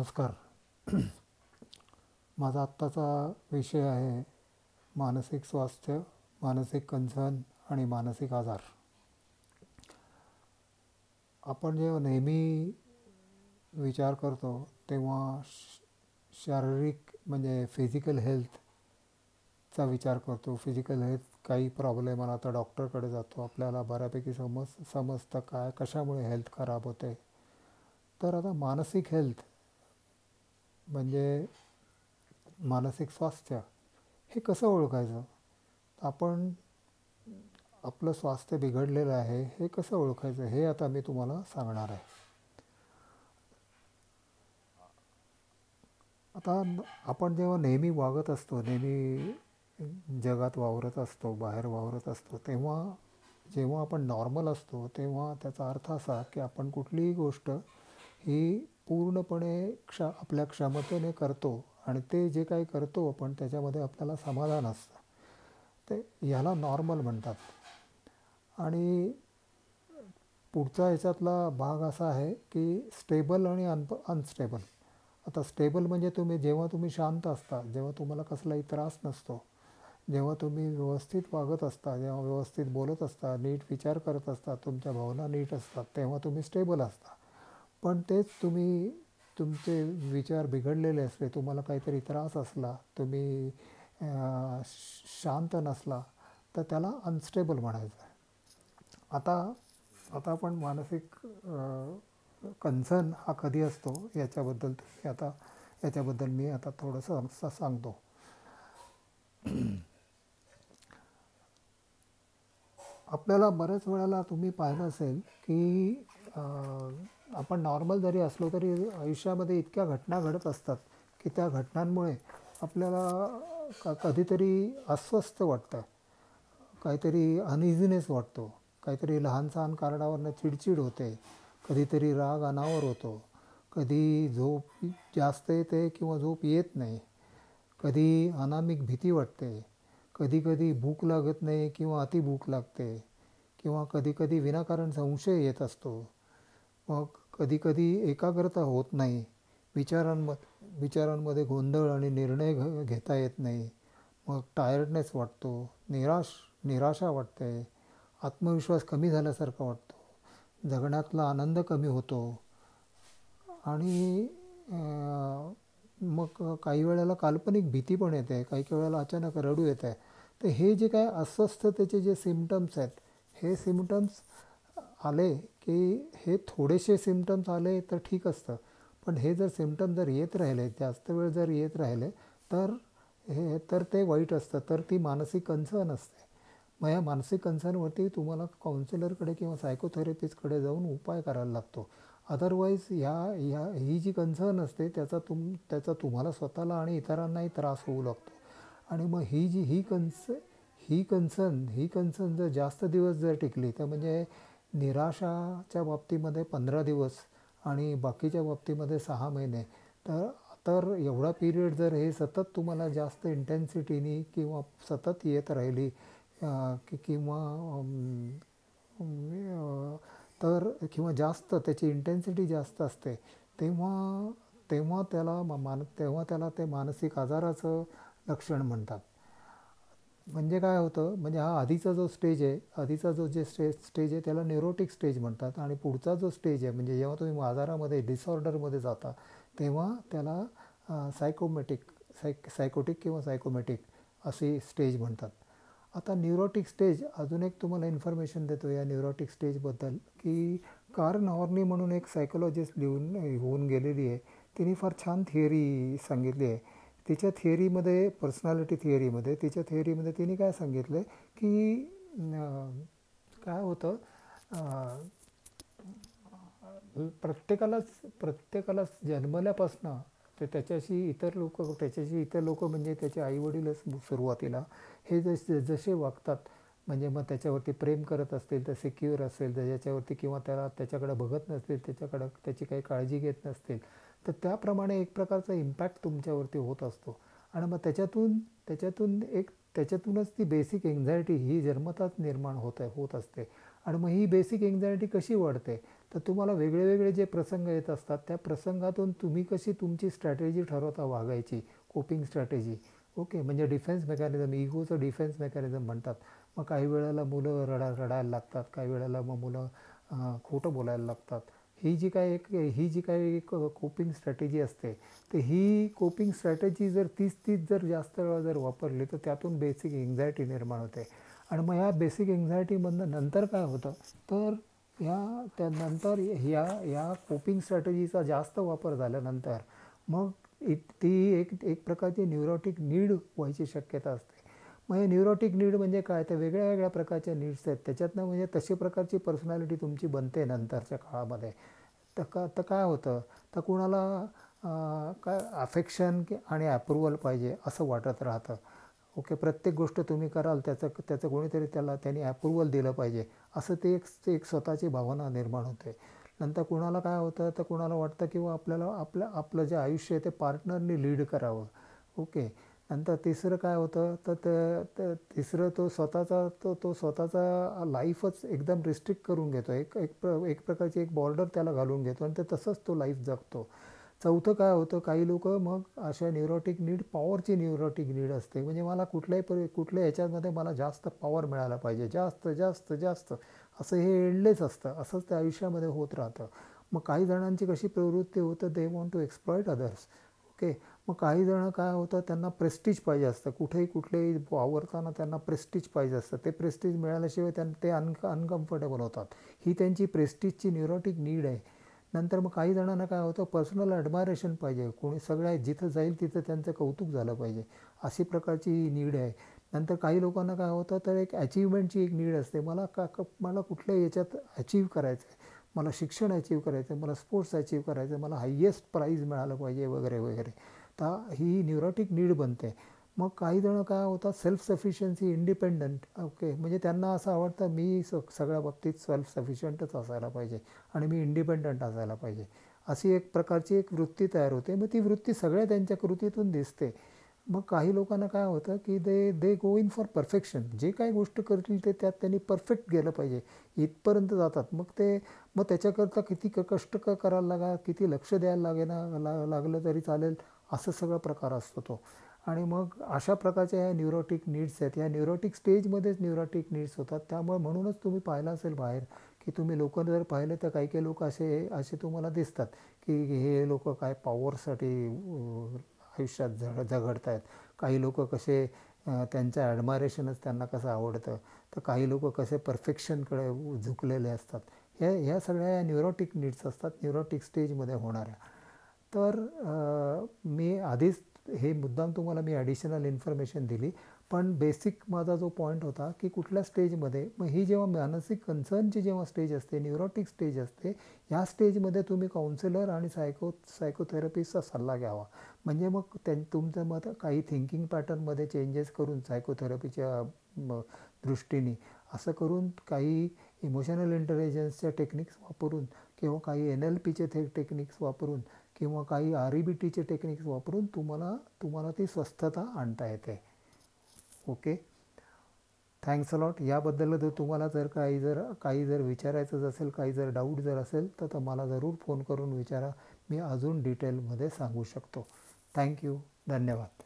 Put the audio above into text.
नमस्कार. माझा आत्ताचा विषय आहे मानसिक स्वास्थ्य मानसिक कंझन आणि मानसिक आजार. आपण जेव्हा नेहमी विचार करतो तेव्हा शारीरिक म्हणजे फिजिकल हेल्थचा विचार करतो. फिजिकल हेल्थ काही प्रॉब्लेम आला तर डॉक्टरकडे जातो. आपल्याला बऱ्यापैकी समज समजतं काय कशामुळे हेल्थ खराब होते तर आता मानसिक हेल्थ म्हणजे मानसिक स्वास्थ्य हे कसं ओळखायचं? आपण आपलं स्वास्थ्य बिघडलेलं आहे हे कसं ओळखायचं? हे आता मी तुम्हाला सांगणार आहे. आता आपण जेव्हा नेहमी वागत असतो नेहमी जगात वावरत असतो बाहेर वावरत असतो तेव्हा जेव्हा आपण नॉर्मल असतो तेव्हा त्याचा अर्थ असा की आपण कुठलीही गोष्ट ही पूर्णपणे क्ष आपल्या क्षमतेने करतो आणि ते जे काही करतो आपण त्याच्यामध्ये आपल्याला समाधान असतं. ते ह्याला नॉर्मल म्हणतात. आणि पुढचा ह्याच्यातला भाग असा आहे की स्टेबल आणि अनप अनस्टेबल आता स्टेबल म्हणजे तुम्ही जेव्हा तुम्ही शांत असता जेव्हा तुम्हाला कसलाही त्रास नसतो जेव्हा तुम्ही व्यवस्थित वागत असता जेव्हा व्यवस्थित बोलत असता नीट विचार करत असता तुमच्या भावना नीट असतात तेव्हा तुम्ही स्टेबल असता. पण तेच तुम्ही तुमचे विचार बिघडलेले असले तुम्हाला काहीतरी त्रास असला तुम्ही शांत नसला तर त्याला अनस्टेबल म्हणायचं आहे. आता आता आपण मानसिक कन्सर्न हा कधी असतो याच्याबद्दल आता याच्याबद्दल मी आता थोडंसं सांगतो. आपल्याला बऱ्याच वेळेला तुम्ही पाहिलं असेल की आपण नॉर्मल जरी असलो तरी आयुष्यामध्ये इतक्या घटना घडत असतात की त्या घटनांमुळे आपल्याला कधीतरी अस्वस्थ वाटतं. काहीतरी अनइझिनेस वाटतो. काहीतरी लहान सहान कारणावरनं चिडचिड होते. कधीतरी राग अनावर होतो. कधी झोप जास्त येते किंवा झोप येत नाही. कधी अनामिक भीती वाटते. कधी कधी भूक लागत नाही किंवा अति भूक लागते. किंवा कधीकधी विनाकारण संशय येत असतो. मग कधीकधी एकाग्रता होत नाही. विचारांम विचारांमध्ये गोंधळ आणि निर्णय घ घेता येत नाही. मग टायर्डनेस वाटतो निराश निराशा वाटते आत्मविश्वास कमी झाल्यासारखा वाटतो जगण्यातला आनंद कमी होतो. आणि मग काही वेळेला काल्पनिक भीती पण येते काही काही वेळेला अचानक रडू येते. तर हे जे काय अस्वस्थतेचे जे सिमटम्स आहेत हे सिमटम्स आले की हे थोडेसे सिमटम्स आले तर ठीक असतं. पण हे जर सिमटम जर येत राहिले जास्त वेळ जर येत राहिले तर हे तर ते वाईट असतं. तर ती मानसिक कन्सर्न असते. मग या मानसिक कन्सर्नवरती तुम्हाला काउन्सिलरकडे किंवा सायकोथेरपिस्टकडे जाऊन उपाय करायला लागतो. अदरवाईज ह्या ह्या ही जी कन्सर्न असते त्याचा तुम त्याचा तुम्हाला स्वतःला आणि इतरांनाही त्रास होऊ लागतो. आणि मग ही जी ही कन्स ही कन्सर्न ही कन्सर्न जर जास्त दिवस जर टिकली तर म्हणजे निराशाच्या बाबतीमध्ये पंधरा दिवस आणि बाकीच्या बाबतीमध्ये सहा महिने. तर तर एवढा पिरियड जर हे सतत तुम्हाला जास्त इंटेन्सिटीनी किंवा सतत येत राहिली की किंवा तर किंवा जास्त त्याची इंटेन्सिटी जास्त असते तेव्हा तेव्हा त्याला मान तेव्हा त्याला ते मानसिक आजाराचं लक्षण म्हणतात. म्हणजे काय होतं? म्हणजे हा आधीचा जो स्टेज आहे आधीचा जो जे स्टेज स्टेज आहे त्याला न्यूरोटिक स्टेज म्हणतात. आणि पुढचा जो स्टेज आहे म्हणजे जेव्हा तुम्ही आजारामध्ये डिसऑर्डरमध्ये जाता तेव्हा त्याला सायकोमॅटिक सायक सायकोटिक किंवा सायकोमॅटिक असे स्टेज म्हणतात. आता न्यूरोटिक स्टेज अजून एक तुम्हाला इन्फॉर्मेशन देतो या न्यूरोटिक स्टेजबद्दल की कार्न हॉर्नी म्हणून एक सायकोलॉजिस्ट लिहून होऊन गेलेली आहे. तिने फार छान थिअरी सांगितली आहे. तिच्या थिअरीमध्ये पर्सनॅलिटी थिअरीमध्ये तिच्या थिअरीमध्ये तिने काय सांगितलं की काय होतं प्रत्येकालाच प्रत्येकालाच जन्मल्यापासनं ते त्याच्याशी इतर लोक त्याच्याशी इतर लोक म्हणजे त्याचे आईवडीलच सुरुवातीला हे जस जसे वागतात म्हणजे मग त्याच्यावरती प्रेम करत असतील तर सिक्युअर असेल तर ज्याच्यावरती किंवा त्याला त्याच्याकडे बघत नसतील त्याच्याकडं त्याची काही काळजी घेत नसतील तर त्याप्रमाणे एक प्रकारचा इम्पॅक्ट तुमच्यावरती होत असतो. आणि मग त्याच्यातून त्याच्यातून एक त्याच्यातूनच ती बेसिक एन्झायटी ही जन्मताच निर्माण होत आहे होत असते. आणि मग ही बेसिक एन्झायटी कशी वाढते? तर तुम्हाला वेगळे वेगळे जे प्रसंग येत असतात त्या प्रसंगातून तुम्ही कशी तुमची स्ट्रॅटेजी ठरवता वागायची? कोपिंग स्ट्रॅटेजी ओके म्हणजे डिफेन्स मेकॅनिझम इगोचं डिफेन्स मेकॅनिझम म्हणतात. मग काही वेळेला मुलं रडा रडायला लागतात काही वेळेला मग मुलं खोटं बोलायला लागतात. ही जी काय एक ही जी काय एक कोपिंग स्ट्रॅटेजी असते तर ही कोपिंग स्ट्रॅटेजी जर तीच तीच जर जास्त वेळा जर वापरली तर त्यातून बेसिक एन्झायटी निर्माण होते. आणि मग ह्या बेसिक एन्झायटीमधनं नंतर काय होतं? तर ह्या त्यानंतर ह्या ह्या कोपिंग स्ट्रॅटेजीचा जास्त वापर झाल्यानंतर मग ती एक एक प्रकारची न्यूरोटिक नीड व्हायची शक्यता असते. म्हणजे न्यूरोटिक नीड म्हणजे काय? तर वेगळ्या वेगळ्या प्रकारच्या नीड्स आहेत. त्याच्यातनं म्हणजे तशी प्रकारची पर्सनॅलिटी तुमची बनते नंतरच्या काळामध्ये. तर का तर काय होतं? तर कुणाला काय अफेक्शन आणि अप्रुव्हल पाहिजे असं वाटत राहतं. ओके प्रत्येक गोष्ट तुम्ही कराल त्याचं त्याचं कोणीतरी त्याला त्यांनी अप्रुव्हल दिलं पाहिजे. असं ते एक ते एक स्वतःची भावना निर्माण होते. नंतर कुणाला काय होतं? तर कुणाला वाटतं किंवा आपल्याला आपलं आपलं जे आयुष्य आहे ते पार्टनरनी लीड करावं. ओके. नंतर तिसरं काय होतं? तर तिसरं तो स्वतःचा तो तो स्वतःचा लाईफच एकदम रिस्ट्रिक्ट करून घेतो. एक एक प्र एक प्रकारची एक बॉर्डर त्याला घालून घेतो आणि ते तसंच तो लाईफ जगतो. चौथं काय होतं? काही लोक मग अशा न्यूरोटिक नीड पॉवरची न्यूरोटिक नीड असते. म्हणजे मला कुठल्याही पर कुठल्या ह्याच्यामध्ये मला जास्त पॉवर मिळायला पाहिजे. जास्त जास्त जास्त. असं हे एडलेच असतं. असंच त्या आयुष्यामध्ये होत राहतं. मग काही जणांची कशी प्रवृत्ती होतं they want to exploit others okay मग काही जणं काय होतं त्यांना प्रेस्टीज पाहिजे असतं. कुठेही कुठलेही वावरताना त्यांना प्रेस्टीज पाहिजे असतं. ते प्रेस्टीज मिळाल्याशिवाय त्यां ते अन अनकम्फर्टेबल होतात. ही त्यांची प्रेस्टीजची न्यूरोटिक नीड आहे. नंतर मग काही जणांना काय होतं पर्सनल ॲडमायरेशन पाहिजे. कोणी सगळ्या जिथं जाईल तिथं त्यांचं कौतुक झालं पाहिजे. अशी प्रकारची नीड आहे. नंतर काही लोकांना काय होतं तर एक अचीवमेंटची एक नीड असते. मला का मला कुठल्याही याच्यात अचीव करायचं आहे? मला शिक्षण अचीव करायचं आहे? मला स्पोर्ट्स अचीव करायचं आहे? मला हायेस्ट प्राईज मिळालं पाहिजे वगैरे वगैरे. आता ही न्यूरोटिक नीड बनते. मग काही जणं काय होतात सेल्फ सफिशियन्सी इंडिपेंडंट ओके म्हणजे त्यांना असं आवडतं मी स सगळ्या बाबतीत सेल्फ सफिशियंटच असायला पाहिजे आणि मी इंडिपेंडंट असायला पाहिजे. अशी एक प्रकारची एक वृत्ती तयार होते. मग ती वृत्ती सगळ्या त्यांच्या कृतीतून दिसते. मग काही लोकांना काय होतं की they they go in for perfection जे काही गोष्ट करतील ते त्यात त्यांनी परफेक्ट गेलं पाहिजे. इथपर्यंत जातात. मग ते मग त्याच्याकरता किती क कष्ट क करायला लागा किती लक्ष द्यायला लागेना ला लागलं तरी चालेल. असं सगळा प्रकार असतो तो. आणि मग अशा प्रकारच्या ह्या न्यूरोटिक नीड्स आहेत. ह्या न्यूरोटिक स्टेजमध्येच न्यूरोटिक नीड्स होतात. त्यामुळे म्हणूनच तुम्ही पाहिलं असेल बाहेर की तुम्ही लोक जर पाहिलं तर काही काही लोक असे असे तुम्हाला दिसतात की हे लोक काय पॉवरसाठी आयुष्यात झ झगडत आहेत काही लोक कसे त्यांचं ॲडमायरेशनच त्यांना कसं आवडतं. तर काही लोक कसे परफेक्शनकडे झुकलेले असतात. ह्या ह्या सगळ्या न्यूरोटिक नीड्स असतात. न्यूरोटिक स्टेजमध्ये होणाऱ्या. तर मी आधीच हे मुद्दाम तुम्हाला मी ॲडिशनल इन्फॉर्मेशन दिली. पण बेसिक माझा जो पॉईंट होता की कुठल्या स्टेजमध्ये मग ही जेव्हा मानसिक कन्सर्नची जेव्हा स्टेज असते न्यूरोटिक स्टेज असते ह्या स्टेजमध्ये तुम्ही काउन्सिलर आणि सायको सायकोथेरपिस्टचा सल्ला घ्यावा. म्हणजे मग त्यां तुमचं मत काही थिंकिंग पॅटर्नमध्ये चेंजेस करून सायकोथेरपीच्या दृष्टीने असं करून काही इमोशनल इंटेलिजन्सच्या टेक्निक्स वापरून किंवा काही एन एल पीचे थे टेक्निक्स वापरून किंवा काही आर ई बी टीचे टेक्निक्स वापरून तुम्हाला तुम्हाला ती स्वस्थता आणता येते. ओके थँक्स अलॉट याबद्दल जर तुम्हाला जर काही जर काही जर विचारायचं असेल काही जर डाऊट जर असेल तर मला जरूर फोन करून विचारा. मी अजून डिटेलमध्ये सांगू शकतो. थँक्यू धन्यवाद.